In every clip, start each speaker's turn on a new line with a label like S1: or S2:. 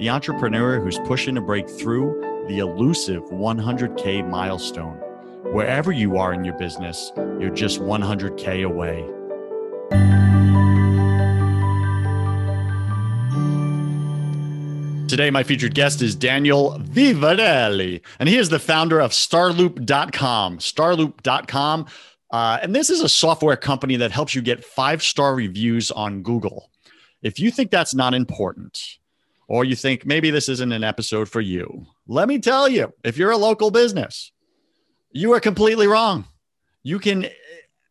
S1: the entrepreneur who's pushing to break through the elusive 100K milestone. Wherever you are in your business, you're just 100K away. Today, my featured guest is Daniel Vivarelli, and he is the founder of Starloop.com. Starloop.com. Uh, and this is a software company that helps you get five star reviews on Google. If you think that's not important, or you think maybe this isn't an episode for you, let me tell you if you're a local business, you are completely wrong. You can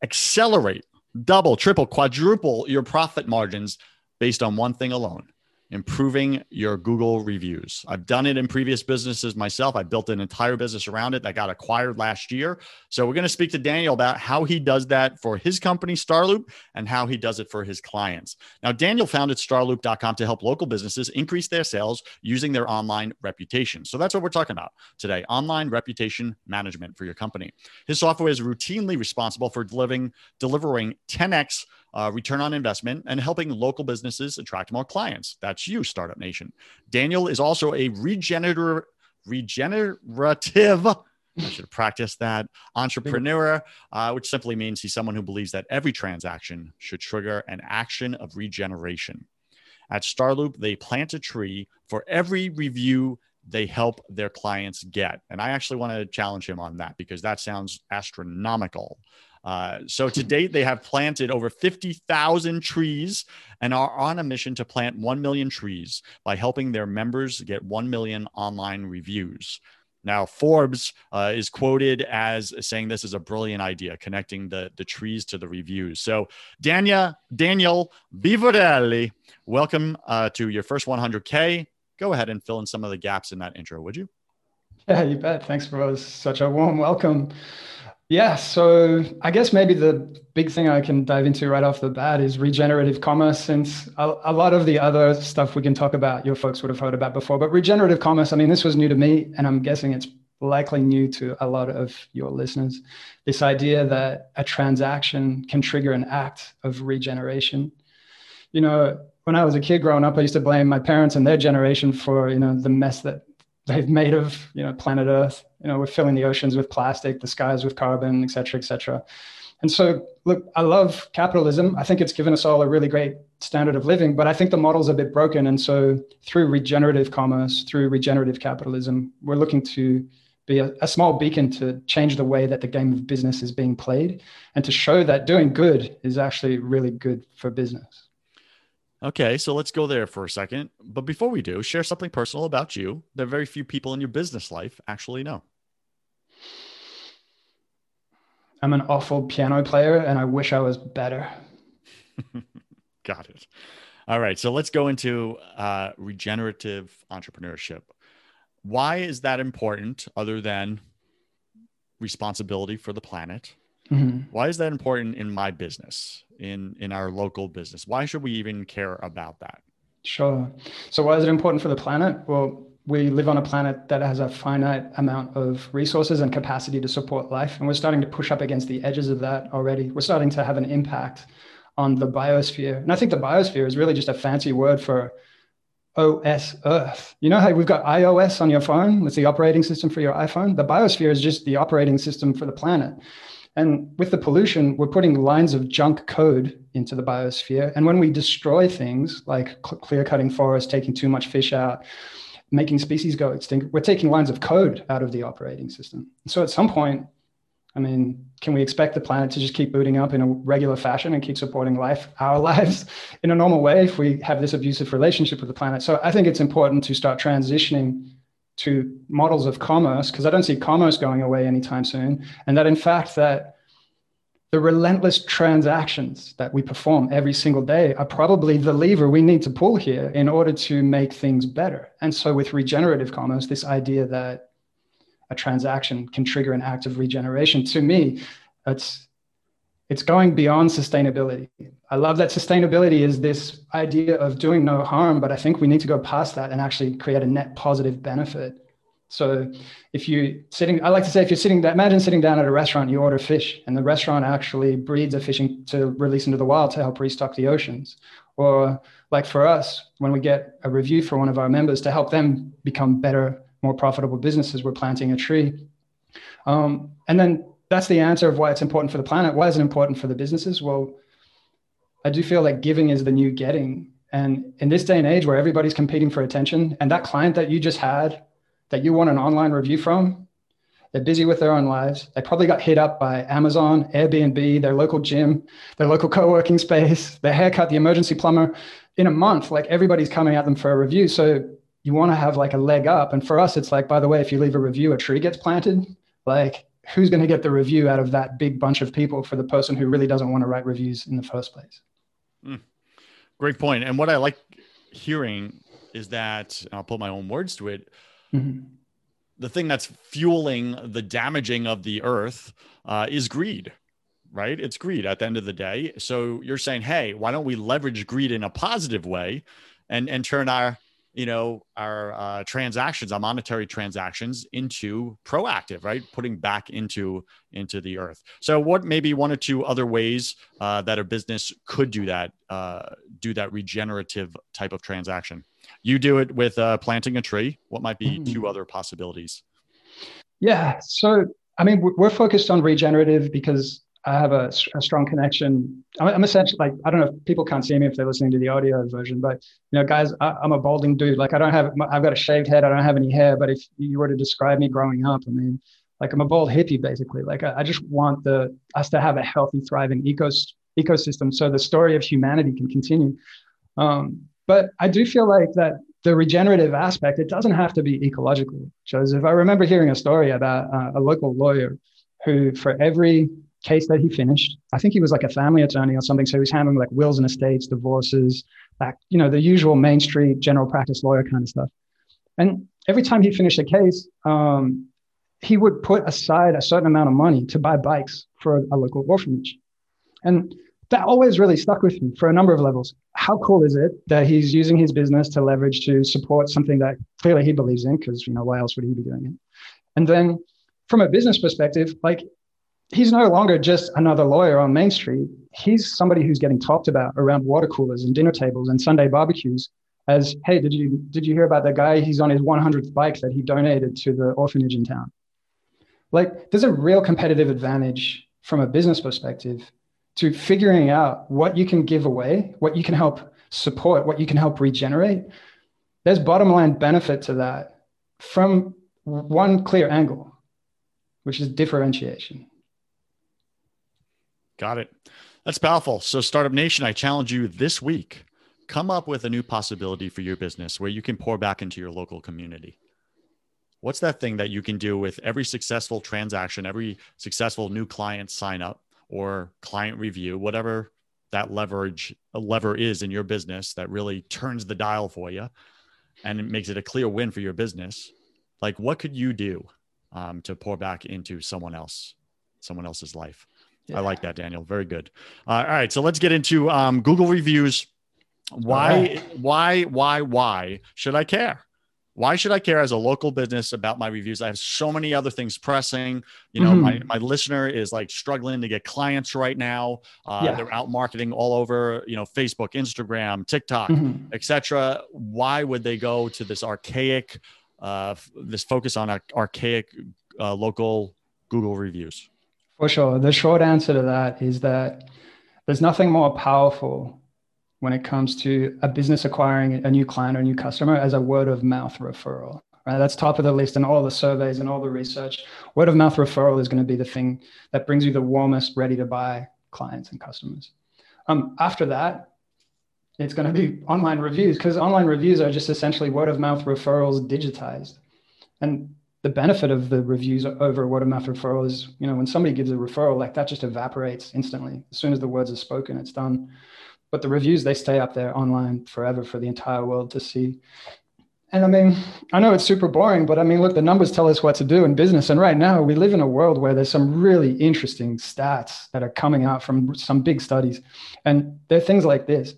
S1: accelerate, double, triple, quadruple your profit margins based on one thing alone improving your Google reviews. I've done it in previous businesses myself. I built an entire business around it that got acquired last year. So we're going to speak to Daniel about how he does that for his company, Starloop, and how he does it for his clients. Now, Daniel founded starloop.com to help local businesses increase their sales using their online reputation. So that's what we're talking about today online reputation management for your company. His software is routinely responsible for delivering, delivering 10x uh, return on investment, and helping local businesses attract more clients. That's you, Startup Nation. Daniel is also a regenerative, regenerative. I should practice that. Entrepreneur, uh, which simply means he's someone who believes that every transaction should trigger an action of regeneration. At Starloop, they plant a tree for every review they help their clients get. And I actually want to challenge him on that because that sounds astronomical. Uh, so to date, they have planted over 50,000 trees and are on a mission to plant 1 million trees by helping their members get 1 million online reviews. Now, Forbes uh, is quoted as saying this is a brilliant idea, connecting the, the trees to the reviews. So, Dania, Daniel Vivarelli, welcome uh, to your first 100K. Go ahead and fill in some of the gaps in that intro, would you?
S2: Yeah, you bet. Thanks for such a warm welcome. Yeah, so I guess maybe the big thing I can dive into right off the bat is regenerative commerce, since a, a, lot of the other stuff we can talk about, your folks would have heard about before. But regenerative commerce, I mean, this was new to me, and I'm guessing it's likely new to a lot of your listeners. This idea that a transaction can trigger an act of regeneration. You know, when I was a kid growing up, I used to blame my parents and their generation for, you know, the mess that they've made of, you know, planet Earth you know, we're filling the oceans with plastic, the skies with carbon, et cetera, et cetera. And so, look, I love capitalism. I think it's given us all a really great standard of living, but I think the model's a bit broken. And so, through regenerative commerce, through regenerative capitalism, we're looking to be a, a, small beacon to change the way that the game of business is being played and to show that doing good is actually really good for business.
S1: Okay, so let's go there for a second. But before we do, share something personal about you that very few people in your business life actually know.
S2: I'm an awful piano player and I wish I was better.
S1: Got it. All right, so let's go into uh, regenerative entrepreneurship. Why is that important other than responsibility for the planet? Mm-hmm. Why is that important in my business, in in our local business? Why should we even care about that?
S2: Sure. So why is it important for the planet? Well, we live on a planet that has a finite amount of resources and capacity to support life, and we're starting to push up against the edges of that already. We're starting to have an impact on the biosphere, and I think the biosphere is really just a fancy word for OS Earth. You know how we've got iOS on your phone? It's the operating system for your iPhone. The biosphere is just the operating system for the planet. And with the pollution, we're putting lines of junk code into the biosphere. And when we destroy things like clear cutting forests, taking too much fish out, making species go extinct. We're taking lines of code out of the operating system. So at some point, I mean, can we expect the planet to just keep booting up in a regular fashion and keep supporting life, our lives in a normal way if we have this abusive relationship with the planet? So I think it's important to start transitioning to models of commerce because I don't see commerce going away anytime soon. And that in fact that the relentless transactions that we perform every single day are probably the lever we need to pull here in order to make things better. And so with regenerative commerce, this idea that a transaction can trigger an act of regeneration. To me, it's it's going beyond sustainability. I love that sustainability is this idea of doing no harm, but I think we need to go past that and actually create a net positive benefit. So if you sitting, I like to say, if you're sitting, imagine sitting down at a restaurant, you order fish, and the restaurant actually breeds a fishing to release into the wild to help restock the oceans. Or like for us, when we get a review for one of our members to help them become better more profitable businesses, we're planting a tree. Um, and then that's the answer of why it's important for the planet. Why is it important for the businesses? Well, I do feel like giving is the new getting. And in this day and age where everybody's competing for attention, and that client that you just had, that you want an online review from, they're busy with their own lives. They probably got hit up by Amazon, Airbnb, their local gym, their local co working space, their haircut, the emergency plumber. In a month, like everybody's coming at them for a review. So you want to have like a leg up. And for us, it's like, by the way, if you leave a review, a tree gets planted. Like, who's going to get the review out of that big bunch of people for the person who really doesn't want to write reviews in the first place? Mm,
S1: great point. And what I like hearing is that I'll put my own words to it. Mm-hmm. The thing that's fueling the damaging of the earth uh, is greed, right? It's greed at the end of the day. So you're saying, hey, why don't we leverage greed in a positive way and, and turn our you know our uh, transactions our monetary transactions into proactive right? Putting back into into the earth. So what maybe one or two other ways uh, that a business could do that uh, do that regenerative type of transaction? You do it with uh, planting a tree. What might be mm. two other possibilities?
S2: Yeah. So i mean we're focused on regenerative because I have a, a strong connection. I'm, I'm, essentially like I don't know if people can't see me if they're listening to the audio version, but you know, guys, I, am a balding dude. Like I don't have I've got a shaved head. I don't have any hair. But if you were to describe me growing up, I mean, like I'm a bald hippie basically. Like I, I just want the us to have a healthy, thriving ecos, ecosystem so the story of humanity can continue. Um, but I do feel like that the regenerative aspect it doesn't have to be ecological. Joseph, I remember hearing a story about uh, a local lawyer who, for every case that he finished. I think he was like a family attorney or something. So he was handling like wills and estates, divorces, back, you know, the usual Main Street general practice lawyer kind of stuff. And every time he finished a case, um, he would put aside a certain amount of money to buy bikes for a, a local orphanage. And that always really stuck with me for a number of levels. How cool is it that he's using his business to leverage to support something that clearly he believes in? Because you know why else would he be doing it? And then from a business perspective, like he's no longer just another lawyer on Main Street. He's somebody who's getting talked about around water coolers and dinner tables and Sunday barbecues as, hey, did you did you hear about that guy? He's on his 100th bike that he donated to the orphanage in town. Like, there's a real competitive advantage from a business perspective to figuring out what you can give away, what you can help support, what you can help regenerate. There's bottom line benefit to that from one clear angle, which is differentiation.
S1: Got it. That's powerful. So, Startup Nation, I challenge you this week come up with a new possibility for your business where you can pour back into your local community. What's that thing that you can do with every successful transaction, every successful new client sign up or client review, whatever that leverage lever is in your business that really turns the dial for you and it makes it a clear win for your business? Like, what could you do um, to pour back into someone else, someone else's life? Yeah. I like that, Daniel. Very good. Uh, all right, so let's get into um, Google reviews. Why, why, why, why should I care? Why should I care as a local business about my reviews? I have so many other things pressing. You know, mm-hmm. my, my listener is like struggling to get clients right now. Uh, yeah. They're out marketing all over, you know, Facebook, Instagram, TikTok, mm-hmm. etc. Why would they go to this archaic, uh, this focus on archaic uh, local Google reviews?
S2: For sure. The short answer to that is that there's nothing more powerful when it comes to a business acquiring a new client or a new customer as a word of mouth referral. Right? That's top of the list in all the surveys and all the research. Word of mouth referral is going to be the thing that brings you the warmest, ready to buy clients and customers. Um, after that, it's going to be online reviews because online reviews are just essentially word of mouth referrals digitized. And the benefit of the reviews over word of mouth referral is, you know, when somebody gives a referral, like that just evaporates instantly. As soon as the words are spoken, it's done. But the reviews, they stay up there online forever for the entire world to see. And I mean, I know it's super boring, but I mean, look, the numbers tell us what to do in business. And right now, we live in a world where there's some really interesting stats that are coming out from some big studies. And they're things like this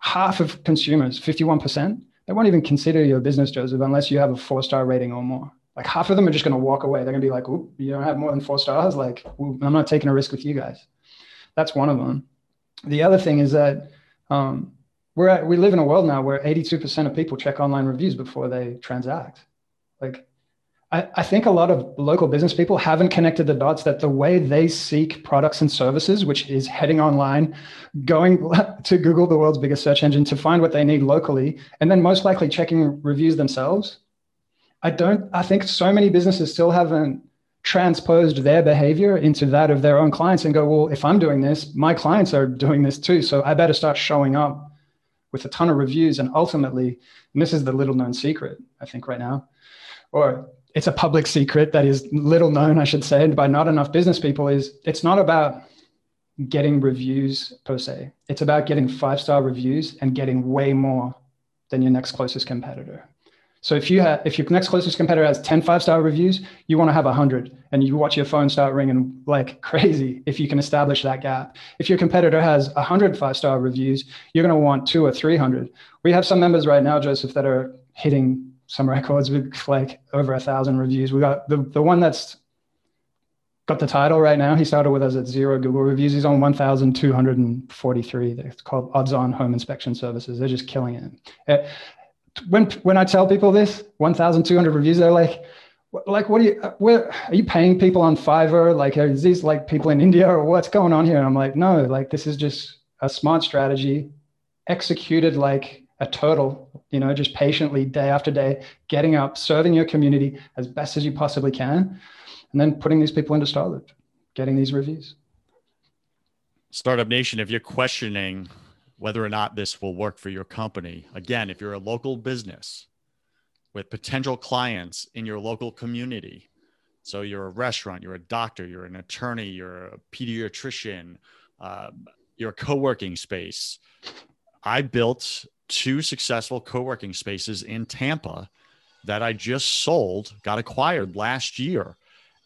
S2: half of consumers, 51%, they won't even consider your business, Joseph, unless you have a four star rating or more. Like half of them are just going to walk away. They're going to be like, you don't have more than four stars. Like, I'm not taking a risk with you guys. That's one of them. The other thing is that, um, we're at, we live in a world now where 82% of people check online reviews before they transact. Like, I, I think a lot of local business people haven't connected the dots that the way they seek products and services, which is heading online, going to Google, the world's biggest search engine, to find what they need locally, and then most likely checking reviews themselves. I don't, I think so many businesses still haven't transposed their behavior into that of their own clients and go, well, if I'm doing this, my clients are doing this too. So I better start showing up with a ton of reviews. And ultimately, and this is the little known secret, I think, right now, or it's a public secret that is little known, I should say, and by not enough business people, is it's not about getting reviews per se. It's about getting five star reviews and getting way more than your next closest competitor. So if you have, if your next closest competitor has 10 five star reviews, you want to have 100 and you watch your phone start ringing like crazy if you can establish that gap. If your competitor has 100 five star reviews, you're going to want two or 300. We have some members right now, Joseph, that are hitting some records with like over a thousand reviews. We got the, the one that's got the title right now. He started with us at zero Google reviews. He's on 1,243. It's called Odds On Home Inspection Services. They're just killing it. Uh, when when I tell people this, 1,200 reviews, they're like, like what are you where are you paying people on Fiverr? Like are these like people in India or what's going on here? And I'm like, no, like this is just a smart strategy executed like a turtle, you know, just patiently day after day, getting up, serving your community as best as you possibly can, and then putting these people into Starloop, getting these reviews.
S1: Startup Nation, if you're questioning whether or not this will work for your company. Again, if you're a local business with potential clients in your local community, so you're a restaurant, you're a doctor, you're an attorney, you're a pediatrician, uh, you're a co working space. I built two successful co working spaces in Tampa that I just sold, got acquired last year.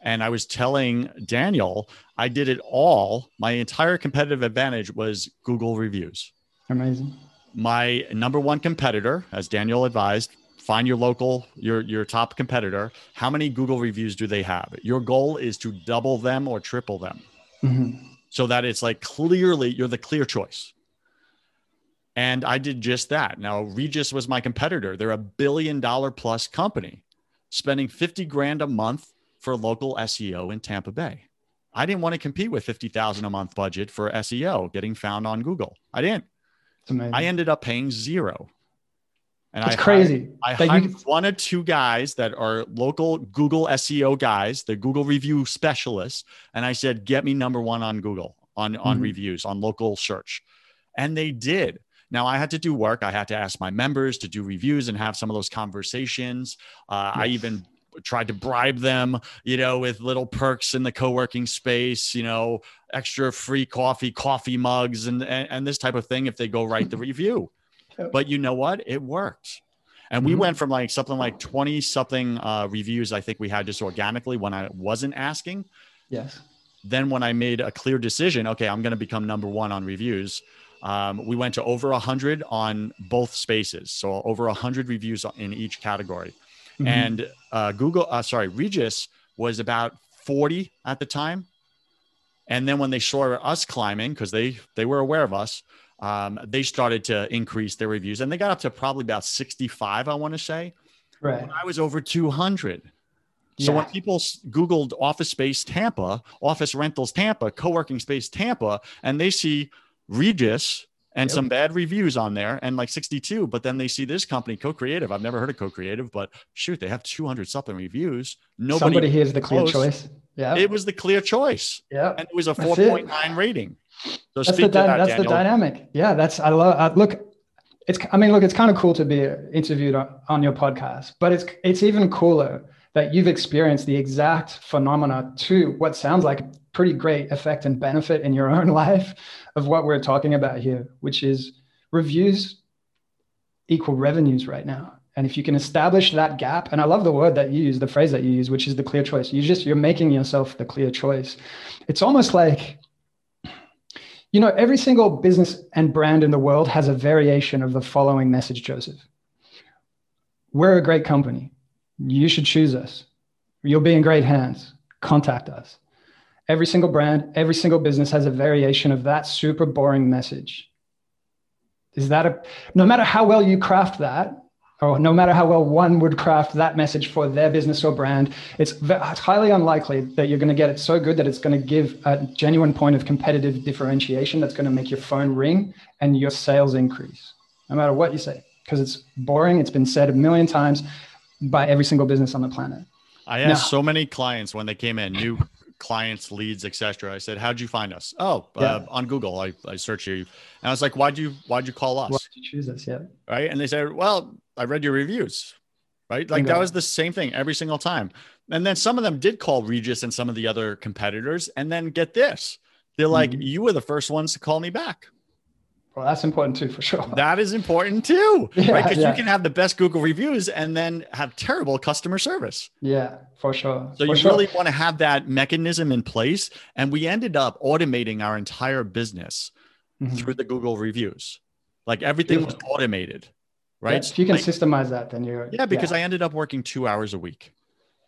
S1: And I was telling Daniel, I did it all. My entire competitive advantage was Google reviews.
S2: Amazing.
S1: My number one competitor, as Daniel advised, find your local, your your top competitor. How many Google reviews do they have? Your goal is to double them or triple them, mm-hmm. so that it's like clearly you're the clear choice. And I did just that. Now Regus was my competitor. They're a billion dollar plus company, spending fifty grand a month for local SEO in Tampa Bay. I didn't want to compete with fifty thousand a month budget for SEO getting found on Google. I didn't. I ended up paying zero.
S2: And it's I crazy.
S1: Hired, I hired you... one or two guys that are local Google SEO guys, the Google review specialists, and I said, "Get me number one on Google on on mm-hmm. reviews on local search," and they did. Now I had to do work. I had to ask my members to do reviews and have some of those conversations. Uh, yes. I even tried to bribe them, you know, with little perks in the co-working space, you know, extra free coffee, coffee mugs, and and, and this type of thing if they go write the review. But you know what? It worked. And we mm-hmm. went from like something like 20 something uh, reviews, I think we had just organically when I wasn't asking.
S2: Yes.
S1: Then when I made a clear decision, okay, I'm going to become number one on reviews. Um, we went to over 100 on both spaces. So over 100 reviews in each category. Mm-hmm. And uh, Google, uh, sorry, Regus was about 40 at the time. And then when they saw us climbing, because they they were aware of us, um, they started to increase their reviews, and they got up to probably about 65, I want to say.
S2: Right. When
S1: I was over 200. So yeah. when people Googled office space Tampa, office rentals Tampa, co-working space Tampa, and they see Regus and
S2: Yep.
S1: some bad reviews on there and like 62. But then they see this company, Co Creative. I've never heard of Co Creative, but shoot, they have 200 something reviews. Nobody,
S2: Somebody here's the clear
S1: close.
S2: choice. Yeah.
S1: it was the clear choice.
S2: yeah.
S1: And it was a 4.9 rating. So
S2: that's
S1: speak
S2: the
S1: to that,
S2: that's
S1: Daniel.
S2: the dynamic. Yeah, that's I love. I, look, it's I mean, look, it's kind of cool to be interviewed on, on your podcast, but it's it's even cooler that you've experienced the exact phenomena to what sounds like pretty great effect and benefit in your own life of what we're talking about here, which is reviews equal revenues right now. And if you can establish that gap, and I love the word that you use, the phrase that you use, which is the clear choice. You just you're making yourself the clear choice. It's almost like you know, every single business and brand in the world has a variation of the following message, Joseph. We're a great company. You should choose us. You'll be in great hands. Contact us. Every single brand, every single business has a variation of that super boring message. Is that a, no matter how well you craft that, or no matter how well one would craft that message for their business or brand, it's, it's highly unlikely that you're going to get it so good that it's going to give a genuine point of competitive differentiation that's going to make your phone ring and your sales increase, no matter what you say, because it's boring. It's been said a million times by every single business on the planet.
S1: I asked
S2: No.
S1: so many clients when they came in, new clients, leads, etc. I said, "How'd you find us?" Oh,
S2: Yeah.
S1: uh, on Google. I, I searched you, and I was like, "Why'd you Why'd you call us?"
S2: Why did you choose us? Yeah.
S1: Right? And they said, "Well, I read your reviews." Right? Like that was the same thing every single time. And then some of them did call Regus and some of the other competitors, and then get this, they're like,
S2: Mhm.
S1: "You were the first ones to call me back."
S2: Well, that's important too, for sure.
S1: That is important too,
S2: Yeah,
S1: right? Because
S2: yeah.
S1: you can have the best Google reviews and then have terrible customer service.
S2: yeah, for sure.
S1: So
S2: for
S1: you
S2: sure.
S1: really want to have that mechanism in place. And we ended up automating our entire business
S2: Mhm.
S1: through the Google reviews. Like everything was automated, right?
S2: Yeah, if you can
S1: Like-
S2: systemize that, then you're
S1: yeah, because I ended up working two hours a week,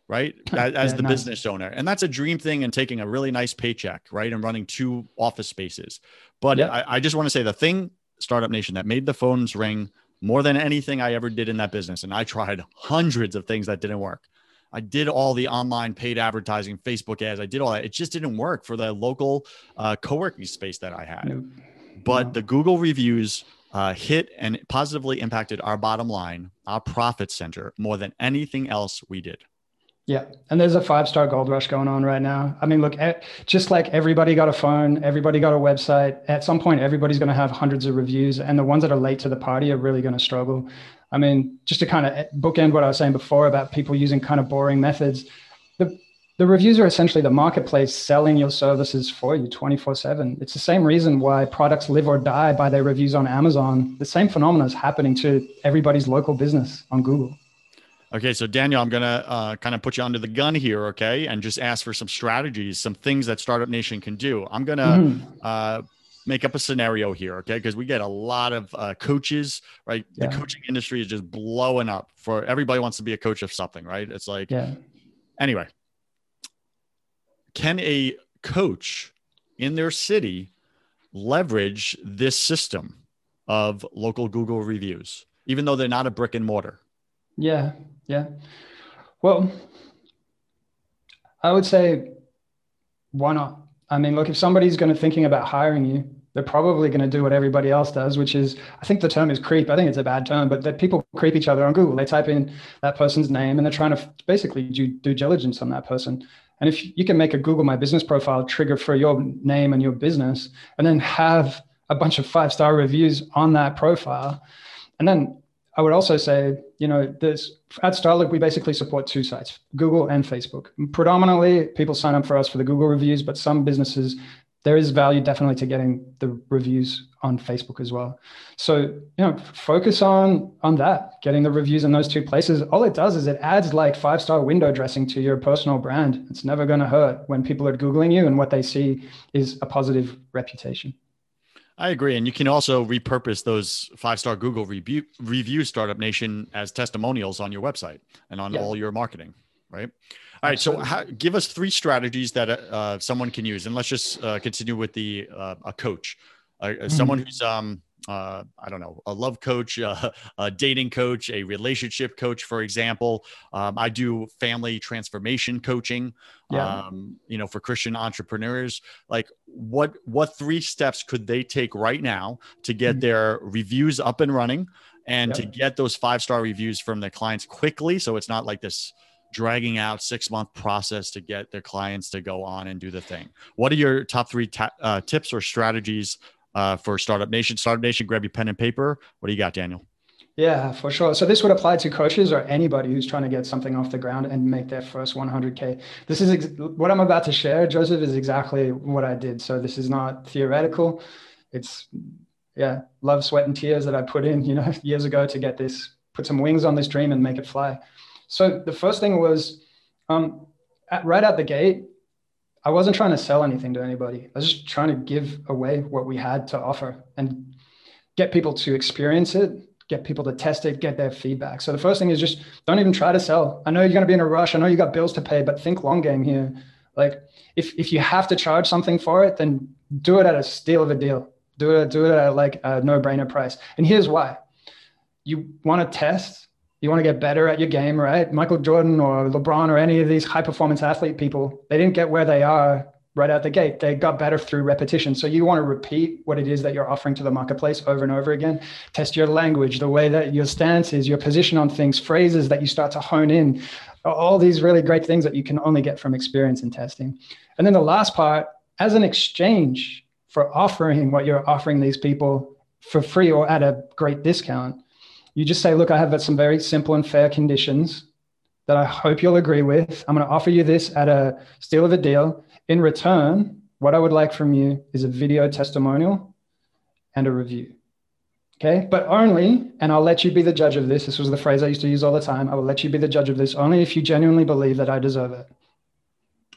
S1: right? As, as the
S2: nice.
S1: business owner. And that's a dream thing and taking a really nice paycheck, right? And running two office spaces. But
S2: Yep.
S1: I, I just want to say the thing, Startup Nation, that made the phones ring more than anything I ever did in that business. And I tried hundreds of things that didn't work. I did all the online paid advertising, Facebook ads. I did all that. It just didn't work for the local uh, co-working space that I had
S2: Nope.
S1: but
S2: No.
S1: the Google reviews uh, hit and positively impacted our bottom line, our profit center, more than anything else we did.
S2: Yeah, and there's a five star gold rush going on right now. I mean, look, just like everybody got a phone, everybody got a website. At some point, everybody's going to have hundreds of reviews, and the ones that are late to the party are really going to struggle. I mean, just to kind of bookend what I was saying before about people using kind of boring methods, the the reviews are essentially the marketplace selling your services for you 24 7. It's the same reason why products live or die by their reviews on Amazon. The same phenomena is happening to everybody's local business on Google.
S1: Okay, so Daniel, I'm gonna uh, kind of put you under the gun here, okay, and just ask for some strategies, some things that Startup Nation can do. I'm gonna
S2: Mhm.
S1: uh, make up a scenario here, okay, because we get a lot of uh, coaches, right?
S2: Yeah.
S1: The coaching industry is just blowing up. For everybody wants to be a coach of something, right? It's like
S2: Yeah.
S1: anyway, can a coach in their city leverage this system of local Google reviews, even though they're not a brick and mortar?
S2: Yeah, yeah. Well, I would say, why not? I mean, look, if somebody's going to thinking about hiring you, they're probably going to do what everybody else does, which is, I think the term is creep. I think it's a bad term, but that people creep each other on Google. They type in that person's name and they're trying to basically do due diligence on that person. And if you can make a Google My Business profile trigger for your name and your business, and then have a bunch of five star reviews on that profile, and then I would also say, you know, there's at Starloop, we basically support two sites, Google and Facebook. Predominantly, people sign up for us for the Google reviews, but some businesses, there is value definitely to getting the reviews on Facebook as well. So, you know, focus on on that, getting the reviews in those two places. All it does is it adds like five star window dressing to your personal brand. It's never going to hurt when people are Googling you and what they see is a positive reputation.
S1: I agree. And you can also repurpose those five star Google review, review Startup Nation as testimonials on your website and on
S2: Yeah.
S1: all your marketing, right? All right. So, how, give us three strategies that uh, someone can use. And let's just uh, continue with the uh, a coach, uh,
S2: Mm-hmm.
S1: someone who's um, uh, I don't know, a love coach, uh, a dating coach, a relationship coach, for example. Um, I do family transformation coaching, yeah. um, you know, for Christian entrepreneurs. Like, what what three steps could they take right now to get mm-hmm. their reviews up and running, and yeah. to get those five star reviews from their clients quickly, so it's not like this dragging out six month process to get their clients to go on and do the thing. What are your top three ta- uh, tips or strategies uh, for Startup Nation? Startup Nation, grab your pen and paper. What do you got, Daniel?
S2: Yeah, for sure. So this would apply to coaches or anybody who's trying to get something off the ground and make their first 100k. This is ex- what I'm about to share, Joseph, is exactly what I did. So this is not theoretical. It's yeah, love, sweat, and tears that I put in, you know, years ago to get this, put some wings on this dream and make it fly. So the first thing was um, at, right out the gate, I wasn't trying to sell anything to anybody. I was just trying to give away what we had to offer and get people to experience it, get people to test it, get their feedback. So the first thing is just don't even try to sell. I know you're going to be in a rush. I know you got bills to pay, but think long game here. Like if if you have to charge something for it, then do it at a steal of a deal. Do it do it at like a no brainer price. And here's why: you want to test you want to get better at your game, right? Michael Jordan or LeBron or any of these high performance athlete people, they didn't get where they are right out the gate. They got better through repetition. So you want to repeat what it is that you're offering to the marketplace over and over again. Test your language, the way that your stance is, your position on things, phrases that you start to hone in, all these really great things that you can only get from experience and testing. And then the last part, as an exchange for offering what you're offering these people for free or at a great discount, you just say, look, I have some very simple and fair conditions that I hope you'll agree with. I'm going to offer you this at a steal of a deal. In return, what I would like from you is a video testimonial and a review. Okay, but only, and I'll let you be the judge of this. This was the phrase I used to use all the time. I will let you be the judge of this only if you genuinely believe that I deserve it.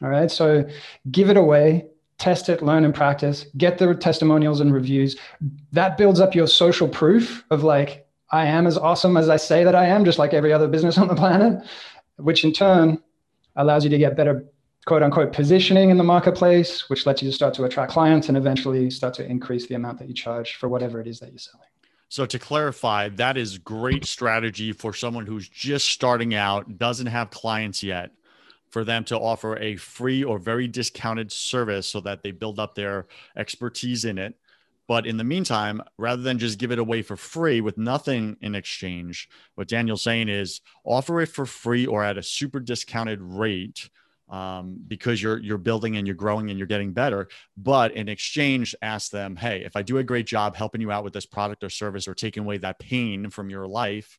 S2: All right, so give it away, test it, learn and practice, get the testimonials and reviews. That builds up your social proof of like, I am as awesome as I say that I am, just like every other business on the planet, which in turn allows you to get better quote unquote positioning in the marketplace, which lets you start to attract clients and eventually start to increase the amount that you charge for whatever it is that you're selling.
S1: So to clarify, that is great strategy for someone who's just starting out, doesn't have clients yet, for them to offer a free or very discounted service so that they build up their expertise in it but in the meantime, rather than just give it away for free with nothing in exchange, what Daniel's saying is offer it for free or at a super discounted rate um, because you're you're building and you're growing and you're getting better. But in exchange, ask them, hey, if I do a great job helping you out with this product or service or taking away that pain from your life,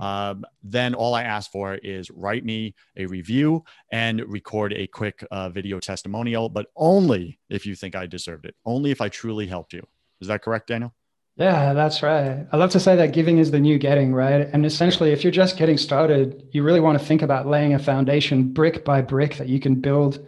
S1: um, then all I ask for is write me a review and record a quick uh, video testimonial, but only if you think I deserved it, only if I truly helped you. Is that correct, Daniel?
S2: Yeah, that's right. I love to say that giving is the new getting, right? And essentially, if you're just getting started, you really want to think about laying a foundation brick by brick that you can build,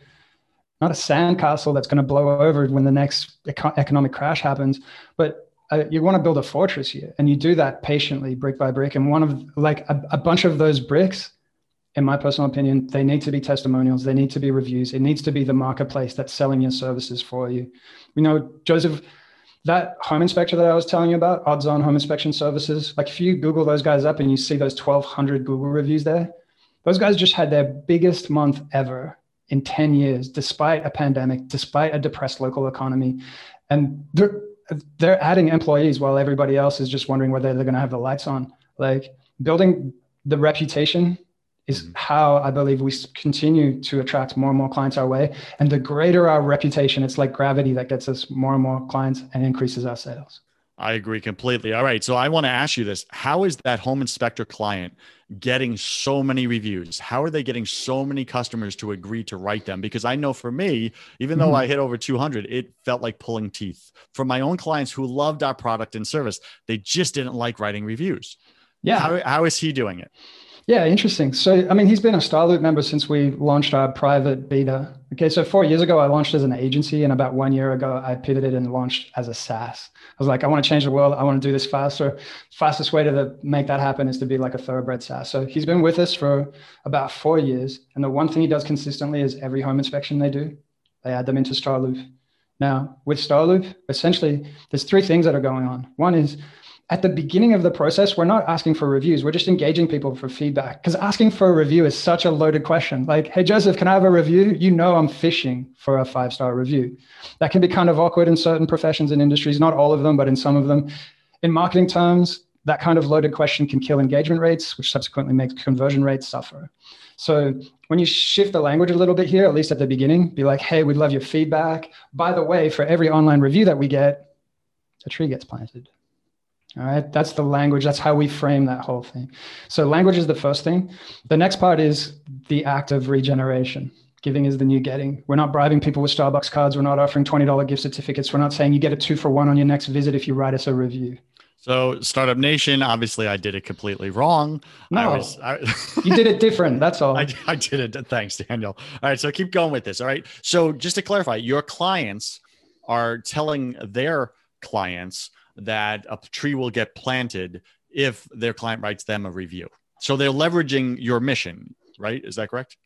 S2: not a sandcastle that's going to blow over when the next economic crash happens, but uh, you want to build a fortress here. And you do that patiently, brick by brick. And one of like a, a bunch of those bricks, in my personal opinion, they need to be testimonials, they need to be reviews, it needs to be the marketplace that's selling your services for you. You know, Joseph that home inspector that I was telling you about, odds on home inspection services, like if you Google those guys up and you see those 1,200 Google reviews there, those guys just had their biggest month ever in 10 years, despite a pandemic, despite a depressed local economy. And they're, they're adding employees while everybody else is just wondering whether they're going to have the lights on. Like building the reputation is mm-hmm. how I believe we continue to attract more and more clients our way. And the greater our reputation, it's like gravity that gets us more and more clients and increases our sales.
S1: I agree completely. All right. So I want to ask you this How is that home inspector client getting so many reviews? How are they getting so many customers to agree to write them? Because I know for me, even though mm-hmm. I hit over 200, it felt like pulling teeth. For my own clients who loved our product and service, they just didn't like writing reviews. Yeah. How, how is he doing it?
S2: Yeah, interesting. So, I mean, he's been a StarLoop member since we launched our private beta. Okay, so four years ago, I launched as an agency, and about one year ago, I pivoted and launched as a SaaS. I was like, I want to change the world. I want to do this faster. Fastest way to the, make that happen is to be like a thoroughbred SaaS. So he's been with us for about four years, and the one thing he does consistently is every home inspection they do, they add them into StarLoop. Now, with Starloop, essentially, there's three things that are going on. One is at the beginning of the process, we're not asking for reviews. We're just engaging people for feedback because asking for a review is such a loaded question. Like, hey, Joseph, can I have a review? You know, I'm fishing for a five star review. That can be kind of awkward in certain professions and industries, not all of them, but in some of them. In marketing terms, that kind of loaded question can kill engagement rates, which subsequently makes conversion rates suffer. So when you shift the language a little bit here, at least at the beginning, be like, hey, we'd love your feedback. By the way, for every online review that we get, a tree gets planted. All right, that's the language. That's how we frame that whole thing. So, language is the first thing. The next part is the act of regeneration. Giving is the new getting. We're not bribing people with Starbucks cards. We're not offering $20 gift certificates. We're not saying you get a two for one on your next visit if you write us a review.
S1: So, Startup Nation, obviously, I did it completely wrong.
S2: No, I was, I, you did it different. That's all.
S1: I, I did it. Thanks, Daniel. All right. So, keep going with this. All right. So, just to clarify, your clients are telling their clients that a tree will get planted if their client writes them a review. So they're leveraging your mission, right? Is that correct?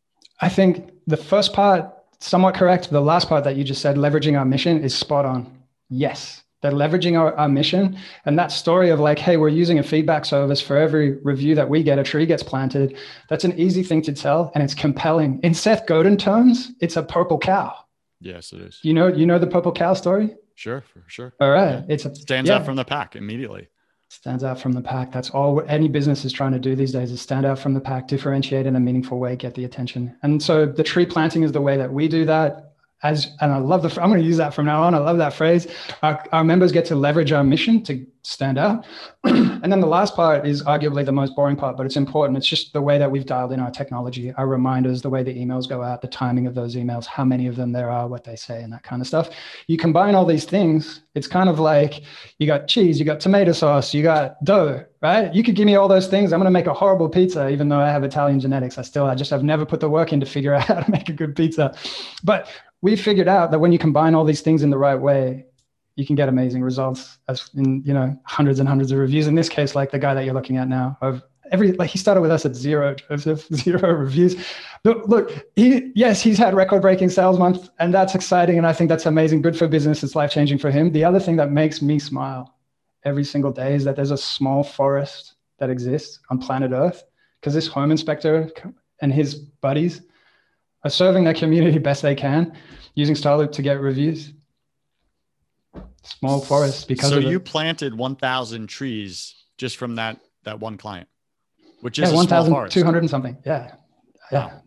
S2: I think the first part, somewhat correct. The last part that you just said, leveraging our mission, is spot on. Yes, they're leveraging our, our mission. And that story of like, hey, we're using a feedback service for every review that we get, a tree gets planted. That's an easy thing to tell and it's compelling. In Seth Godin terms, it's a purple cow.
S1: Yes, it is.
S2: You know, you know the purple cow story?
S1: Sure, for sure.
S2: All right. Yeah. It's a,
S1: stands yeah. out from the pack immediately.
S2: Stands out from the pack. That's all any business is trying to do these days is stand out from the pack, differentiate in a meaningful way, get the attention. And so the tree planting is the way that we do that as and I love the I'm going to use that from now on. I love that phrase. Our, our members get to leverage our mission to stand out. and then the last part is arguably the most boring part, but it's important. It's just the way that we've dialed in our technology, our reminders, the way the emails go out, the timing of those emails, how many of them there are, what they say, and that kind of stuff. You combine all these things, it's kind of like you got cheese, you got tomato sauce, you got dough, right? You could give me all those things. I'm going to make a horrible pizza, even though I have Italian genetics. I still, I just have never put the work in to figure out how to make a good pizza. But we figured out that when you combine all these things in the right way, you can get amazing results as in you know hundreds and hundreds of reviews. In this case, like the guy that you're looking at now, of every like he started with us at zero, Joseph, zero reviews. But look, he yes, he's had record-breaking sales month, and that's exciting, and I think that's amazing, good for business. It's life-changing for him. The other thing that makes me smile every single day is that there's a small forest that exists on planet Earth because this home inspector and his buddies are serving their community best they can using Starloop to get reviews. Small forest because
S1: so you planted 1,000 trees just from that that one client, which is
S2: yeah, 1,200 and something. Yeah, yeah.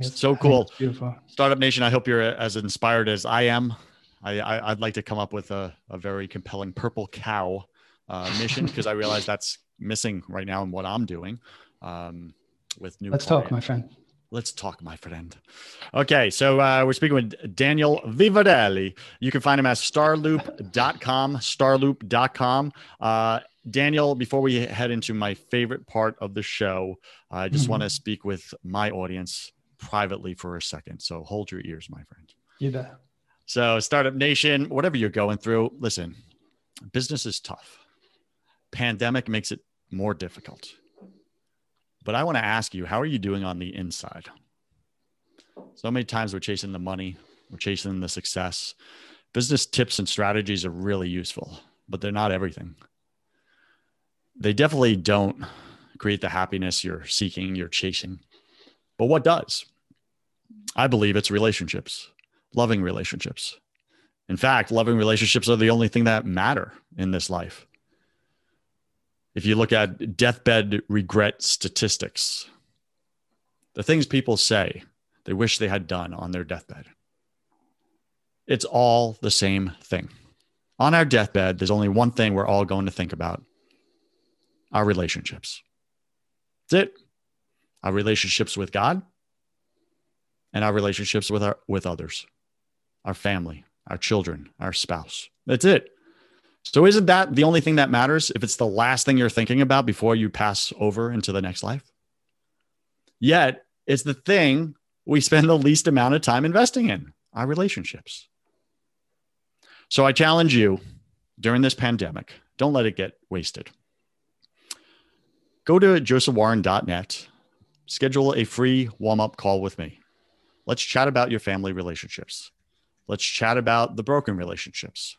S1: so cool. Beautiful. Startup Nation, I hope you're as inspired as I am. I, I would like to come up with a, a very compelling purple cow uh, mission because I realize that's missing right now in what I'm doing um, with new.
S2: Let's talk, my friend.
S1: Let's talk, my friend. Okay, so uh, we're speaking with Daniel Vivarelli. You can find him at starloop.com, starloop.com. Uh, Daniel, before we head into my favorite part of the show, I just mm-hmm. want to speak with my audience privately for a second. So hold your ears, my friend.
S2: You bet.
S1: So, Startup Nation, whatever you're going through, listen, business is tough. Pandemic makes it more difficult but I want to ask you, how are you doing on the inside? So many times we're chasing the money, we're chasing the success. Business tips and strategies are really useful, but they're not everything. They definitely don't create the happiness you're seeking, you're chasing. But what does? I believe it's relationships, loving relationships. In fact, loving relationships are the only thing that matter in this life if you look at deathbed regret statistics, the things people say they wish they had done on their deathbed, it's all the same thing. On our deathbed, there's only one thing we're all going to think about our relationships. That's it. Our relationships with God and our relationships with our with others, our family, our children, our spouse. That's it. So isn't that the only thing that matters if it's the last thing you're thinking about before you pass over into the next life? Yet it's the thing we spend the least amount of time investing in our relationships. So I challenge you during this pandemic, don't let it get wasted. Go to josephwarren.net, schedule a free warm up call with me. Let's chat about your family relationships. Let's chat about the broken relationships.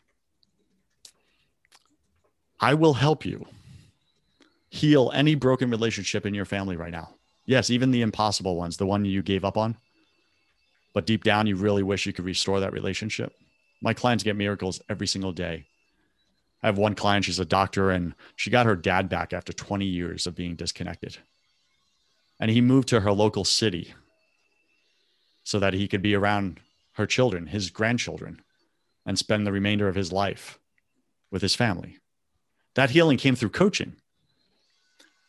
S1: I will help you heal any broken relationship in your family right now. Yes, even the impossible ones, the one you gave up on. But deep down, you really wish you could restore that relationship. My clients get miracles every single day. I have one client, she's a doctor, and she got her dad back after 20 years of being disconnected. And he moved to her local city so that he could be around her children, his grandchildren, and spend the remainder of his life with his family. That healing came through coaching.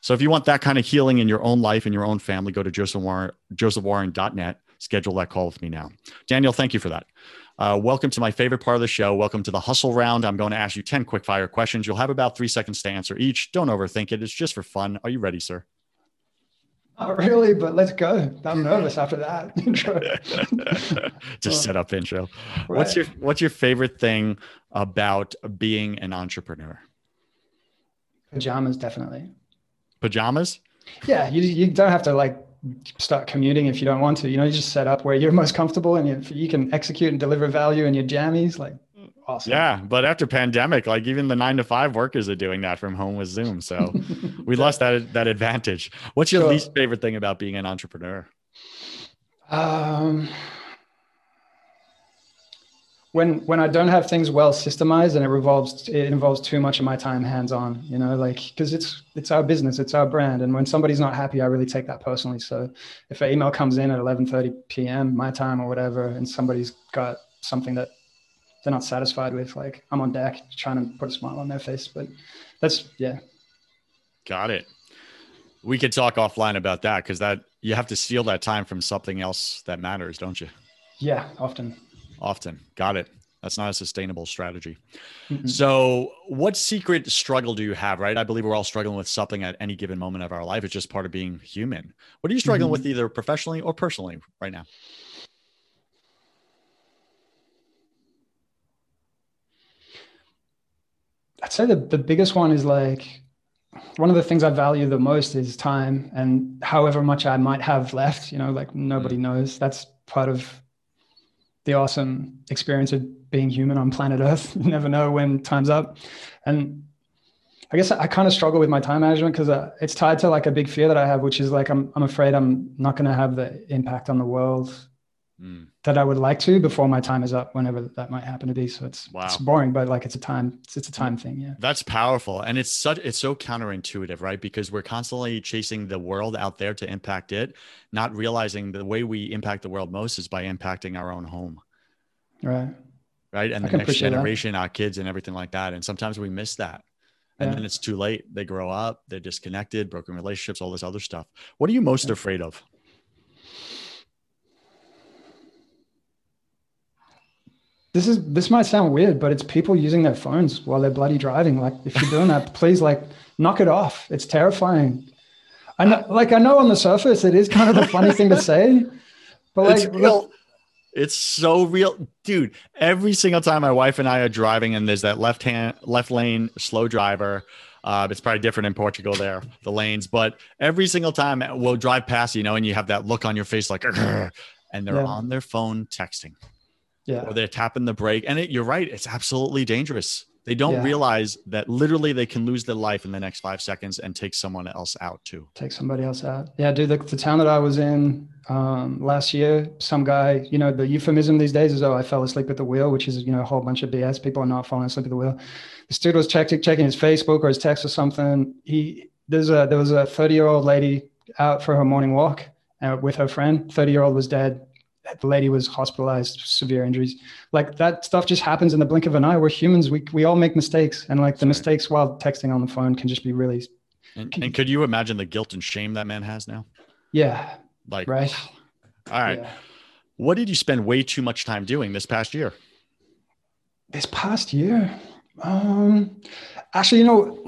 S1: So if you want that kind of healing in your own life and your own family, go to Joseph Warren, josephwarren.net. Schedule that call with me now. Daniel, thank you for that. Uh, welcome to my favorite part of the show. Welcome to the hustle round. I'm going to ask you 10 quick fire questions. You'll have about three seconds to answer each. Don't overthink it. It's just for fun. Are you ready, sir?
S2: Not really, but let's go. I'm nervous after that intro.
S1: Just set up intro. Right. What's your What's your favorite thing about being an entrepreneur?
S2: Pajamas, definitely.
S1: Pajamas.
S2: Yeah, you you don't have to like start commuting if you don't want to. You know, you just set up where you're most comfortable and you, you can execute and deliver value in your jammies. Like awesome.
S1: Yeah, but after pandemic, like even the nine to five workers are doing that from home with Zoom. So we lost that that advantage. What's your sure. least favorite thing about being an entrepreneur? Um,
S2: when when I don't have things well systemized and it revolves it involves too much of my time hands on, you know, like because it's it's our business, it's our brand, and when somebody's not happy, I really take that personally. So if an email comes in at 11:30 p.m. my time or whatever, and somebody's got something that they're not satisfied with. Like I'm on deck trying to put a smile on their face. But that's yeah.
S1: Got it. We could talk offline about that because that you have to steal that time from something else that matters, don't you?
S2: Yeah, often.
S1: Often. Got it. That's not a sustainable strategy. Mm-hmm. So, what secret struggle do you have, right? I believe we're all struggling with something at any given moment of our life. It's just part of being human. What are you struggling mm-hmm. with either professionally or personally right now?
S2: I'd say the, the biggest one is like one of the things I value the most is time and however much I might have left, you know, like nobody mm. knows. That's part of the awesome experience of being human on planet Earth. You never know when time's up. And I guess I kind of struggle with my time management because uh, it's tied to like a big fear that I have, which is like I'm I'm afraid I'm not going to have the impact on the world mm. that I would like to before my time is up, whenever that might happen to be. So it's wow. it's boring, but like it's a time it's, it's a time thing. Yeah,
S1: that's powerful, and it's such it's so counterintuitive, right? Because we're constantly chasing the world out there to impact it, not realizing the way we impact the world most is by impacting our own home.
S2: Right.
S1: Right. And I the next generation, that. our kids and everything like that. And sometimes we miss that and yeah. then it's too late. They grow up, they're disconnected, broken relationships, all this other stuff. What are you most yeah. afraid of?
S2: This is this might sound weird, but it's people using their phones while they're bloody driving. Like if you're doing that, please like knock it off. It's terrifying. I know, like I know on the surface it is kind of a funny thing to say, but like
S1: it's real. It's so real, dude. Every single time my wife and I are driving, and there's that left hand, left lane slow driver. Uh, it's probably different in Portugal there, the lanes, but every single time we'll drive past, you know, and you have that look on your face, like, and they're yeah. on their phone texting
S2: yeah.
S1: or they're tapping the brake. And it, you're right, it's absolutely dangerous. They don't yeah. realize that literally they can lose their life in the next five seconds and take someone else out too.
S2: Take somebody else out. Yeah, dude, the, the town that I was in um, last year, some guy, you know, the euphemism these days is, oh, I fell asleep at the wheel, which is, you know, a whole bunch of BS. People are not falling asleep at the wheel. This dude was checking, checking his Facebook or his text or something. He, there's a, there was a 30 year old lady out for her morning walk uh, with her friend. 30 year old was dead the lady was hospitalized, severe injuries. Like that stuff just happens in the blink of an eye. We're humans. We we all make mistakes, and like the mistakes while texting on the phone can just be really.
S1: And, and could you imagine the guilt and shame that man has now?
S2: Yeah.
S1: Like
S2: right.
S1: All right. Yeah. What did you spend way too much time doing this past year?
S2: This past year, um, actually, you know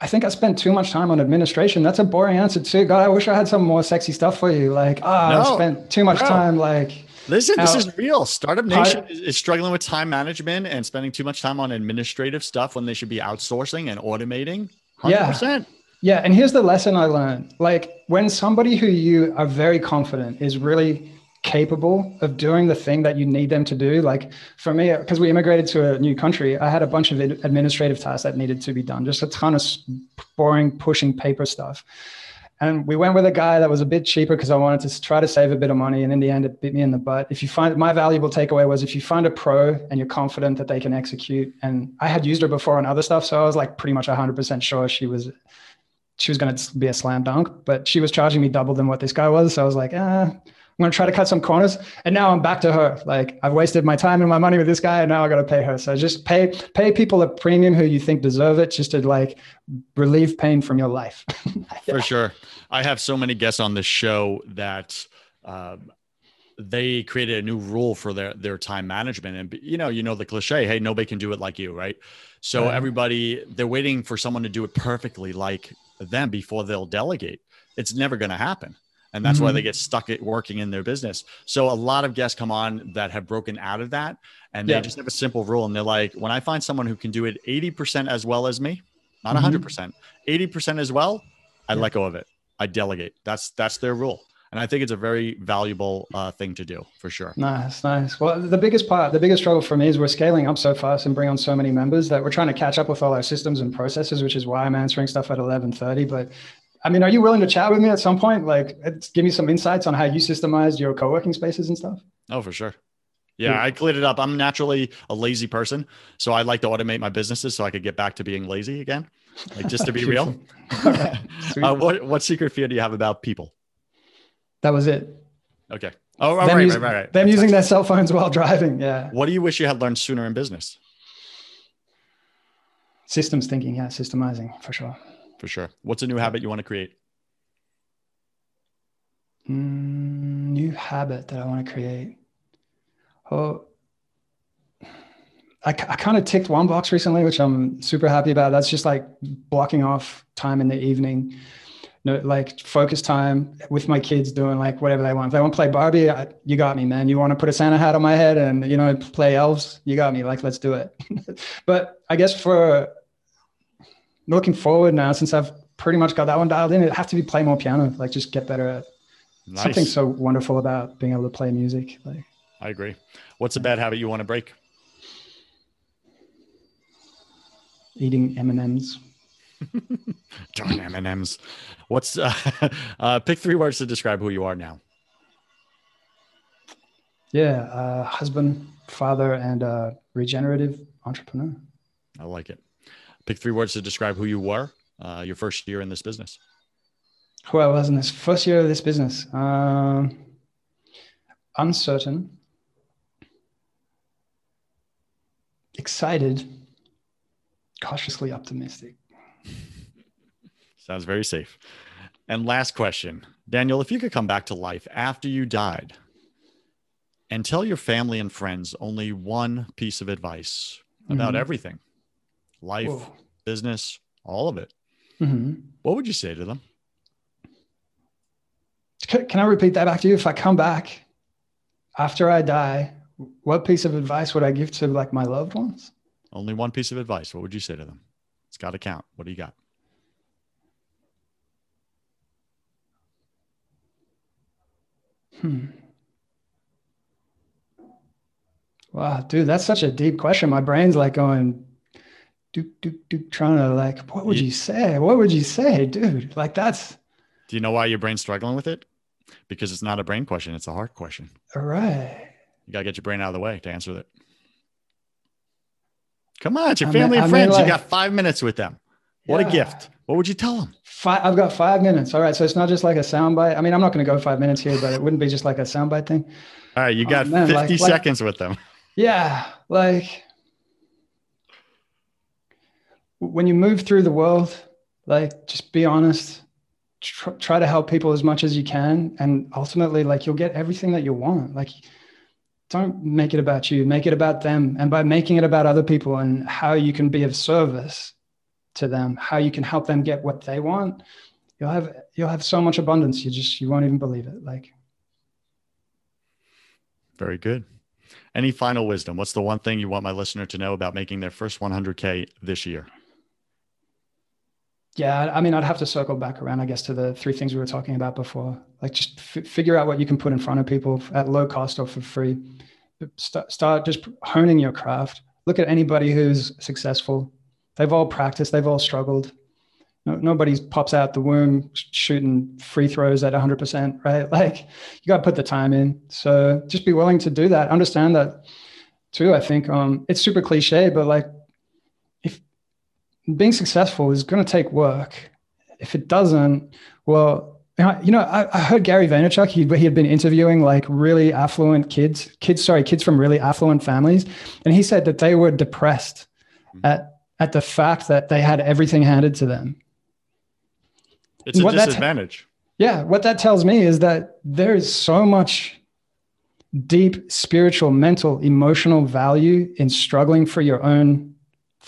S2: I think I spent too much time on administration. That's a boring answer too. God, I wish I had some more sexy stuff for you. Like, ah, oh, no, I spent too much time. Like,
S1: listen, this is real. Startup Nation is, is, struggling with time management and spending too much time on administrative stuff when they should be outsourcing and automating. 100%.
S2: Yeah. Yeah. And here's the lesson I learned. Like, when somebody who you are very confident is really capable of doing the thing that you need them to do. Like for me, because we immigrated to a new country, I had a bunch of administrative tasks that needed to be done, just a ton of boring, pushing paper stuff. And we went with a guy that was a bit cheaper because I wanted to try to save a bit of money. And in the end, it bit me in the butt. If you find my valuable takeaway was if you find a pro and you're confident that they can execute, and I had used her before on other stuff, so I was like pretty much 100% sure she was she was going to be a slam dunk. But she was charging me double than what this guy was, so I was like, ah. I'm going to try to cut some corners. And now I'm back to her. Like I've wasted my time and my money with this guy and now I got to pay her. So just pay, pay people a premium who you think deserve it just to like relieve pain from your life.
S1: yeah. For sure. I have so many guests on this show that, um, they created a new rule for their their time management and you know you know the cliche hey nobody can do it like you right so right. everybody they're waiting for someone to do it perfectly like them before they'll delegate it's never going to happen and that's mm-hmm. why they mm-hmm. get stuck at working in their business. So a lot of guests come on that have broken out of that and they yeah. just have a simple rule and they're like, when I find someone who can do it 80% as well as me, not mm-hmm. 100%, 80% as well, I yeah. let go of it. I delegate. That's that's their rule. And I think it's a very valuable uh, thing to do for sure.
S2: Nice, nice. Well, the biggest part, the biggest struggle for me is we're scaling up so fast and bring on so many members that we're trying to catch up with all our systems and processes, which is why I'm answering stuff at 11:30. But I mean, are you willing to chat with me at some point? Like, give me some insights on how you systemized your co-working spaces and stuff.
S1: Oh, for sure. Yeah, yeah, I cleared it up. I'm naturally a lazy person, so I like to automate my businesses so I could get back to being lazy again. Like just to be real. uh, what what secret fear do you have about people?
S2: That was it.
S1: Okay. Oh, right, right, right, right.
S2: Them using their cell phones while driving. Yeah.
S1: What do you wish you had learned sooner in business?
S2: Systems thinking. Yeah, systemizing for sure
S1: for sure. What's a new habit you want to create?
S2: Mm, new habit that I want to create. Oh, I, I kind of ticked one box recently, which I'm super happy about. That's just like blocking off time in the evening, no, like focus time with my kids doing like whatever they want. If they want to play Barbie, I, you got me, man. You want to put a Santa hat on my head and, you know, play elves, you got me. Like, let's do it. but I guess for looking forward now, since I've pretty much got that one dialed in, it have to be play more piano, like just get better at nice. something so wonderful about being able to play music. Like
S1: I agree. What's a bad habit you want to break?
S2: Eating M and M's.
S1: Darn M and M's. What's uh, uh, pick three words to describe who you are now?
S2: Yeah, uh, husband, father, and uh, regenerative entrepreneur.
S1: I like it. Pick three words to describe who you were uh, your first year in this business.
S2: Who I was in this first year of this business. Um, uncertain, excited, cautiously optimistic.
S1: Sounds very safe. And last question, Daniel, if you could come back to life after you died and tell your family and friends only one piece of advice about mm-hmm. everything life, Whoa. business, all of it. Mm-hmm. What would you say to them?
S2: Can I repeat that back to you? If I come back after I die, what piece of advice would I give to like my loved ones?
S1: Only one piece of advice. What would you say to them? It's got to count. What do you got?
S2: Hmm. Wow, dude, that's such a deep question. My brain's like going do, Duke, do, trying to like, what would you say? What would you say, dude? Like that's.
S1: Do you know why your brain's struggling with it? Because it's not a brain question; it's a heart question.
S2: All right.
S1: You gotta get your brain out of the way to answer that. Come on, it's your family mean, and friends. Like, you got five minutes with them. What yeah. a gift! What would you tell them?
S2: Five, I've got five minutes. All right, so it's not just like a soundbite. I mean, I'm not going to go five minutes here, but it wouldn't be just like a soundbite thing.
S1: All right, you oh, got oh, man, 50 like, seconds like, with them.
S2: Yeah, like when you move through the world, like just be honest, tr- try to help people as much as you can, and ultimately, like you'll get everything that you want. Like, don't make it about you, make it about them, and by making it about other people and how you can be of service to them, how you can help them get what they want, you'll have you'll have so much abundance. You just you won't even believe it. Like,
S1: very good. Any final wisdom? What's the one thing you want my listener to know about making their first 100K this year?
S2: Yeah, I mean, I'd have to circle back around, I guess, to the three things we were talking about before. Like, just f- figure out what you can put in front of people at low cost or for free. Start, start just honing your craft. Look at anybody who's successful. They've all practiced. They've all struggled. No, nobody pops out the womb shooting free throws at 100%, right? Like, you got to put the time in. So just be willing to do that. Understand that, too. I think um, it's super cliche, but like, being successful is going to take work. If it doesn't, well, you know, I, I heard Gary Vaynerchuk. He, he had been interviewing like really affluent kids, kids, sorry, kids from really affluent families, and he said that they were depressed mm-hmm. at at the fact that they had everything handed to them.
S1: It's a what disadvantage.
S2: yeah, what that tells me is that there is so much deep spiritual, mental, emotional value in struggling for your own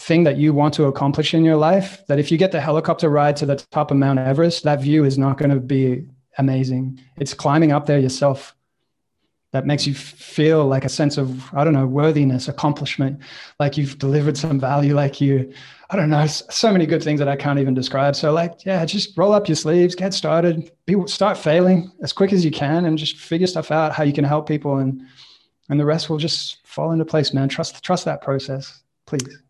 S2: thing that you want to accomplish in your life that if you get the helicopter ride to the top of Mount Everest, that view is not going to be amazing. It's climbing up there yourself that makes you feel like a sense of, I don't know, worthiness, accomplishment, like you've delivered some value, like you, I don't know, so many good things that I can't even describe. So, like, yeah, just roll up your sleeves, get started, be, start failing as quick as you can, and just figure stuff out how you can help people, and and the rest will just fall into place, man. Trust trust that process, please.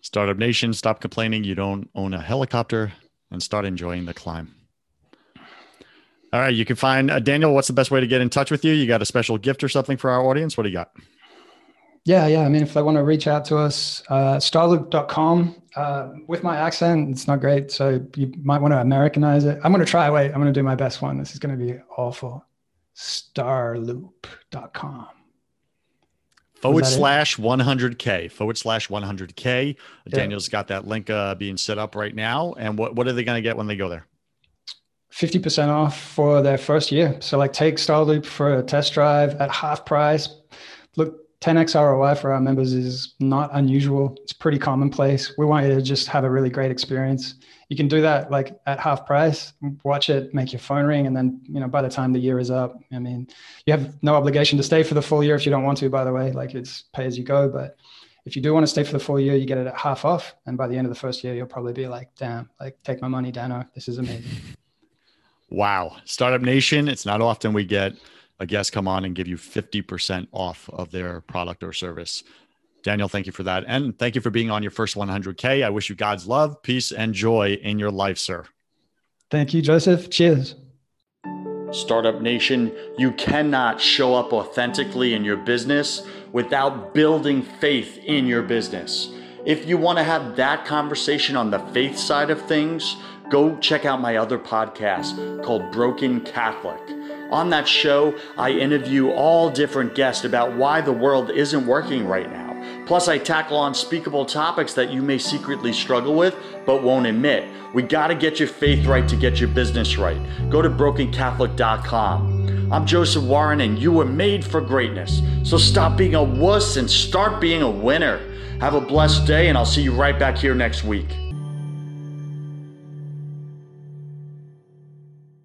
S1: Startup Nation, stop complaining you don't own a helicopter and start enjoying the climb. All right, you can find uh, Daniel. What's the best way to get in touch with you? You got a special gift or something for our audience? What do you got?
S2: Yeah, yeah. I mean, if they want to reach out to us, uh, starloop.com. Uh, with my accent, it's not great. So you might want to Americanize it. I'm going to try. Wait, I'm going to do my best one. This is going to be awful. Starloop.com
S1: forward slash 100k forward slash 100k yeah. daniel's got that link uh, being set up right now. And what, what are they going to get when they go there?
S2: 50% off for their first year. So like take starloop for a test drive at half price. Look 10x ROI for our members is not unusual. It's pretty commonplace. We want you to just have a really great experience. You can do that like at half price, watch it, make your phone ring, and then you know by the time the year is up, I mean, you have no obligation to stay for the full year if you don't want to. By the way, like it's pay as you go. But if you do want to stay for the full year, you get it at half off, and by the end of the first year, you'll probably be like, "Damn, like take my money, Dano. This is amazing."
S1: Wow, Startup Nation! It's not often we get a guest come on and give you 50% off of their product or service. Daniel, thank you for that. And thank you for being on your first 100K. I wish you God's love, peace, and joy in your life, sir.
S2: Thank you, Joseph. Cheers.
S1: Startup Nation, you cannot show up authentically in your business without building faith in your business. If you want to have that conversation on the faith side of things, go check out my other podcast called Broken Catholic. On that show, I interview all different guests about why the world isn't working right now. Plus, I tackle unspeakable topics that you may secretly struggle with but won't admit. We gotta get your faith right to get your business right. Go to brokencatholic.com. I'm Joseph Warren, and you were made for greatness. So stop being a wuss and start being a winner. Have a blessed day, and I'll see you right back here next week.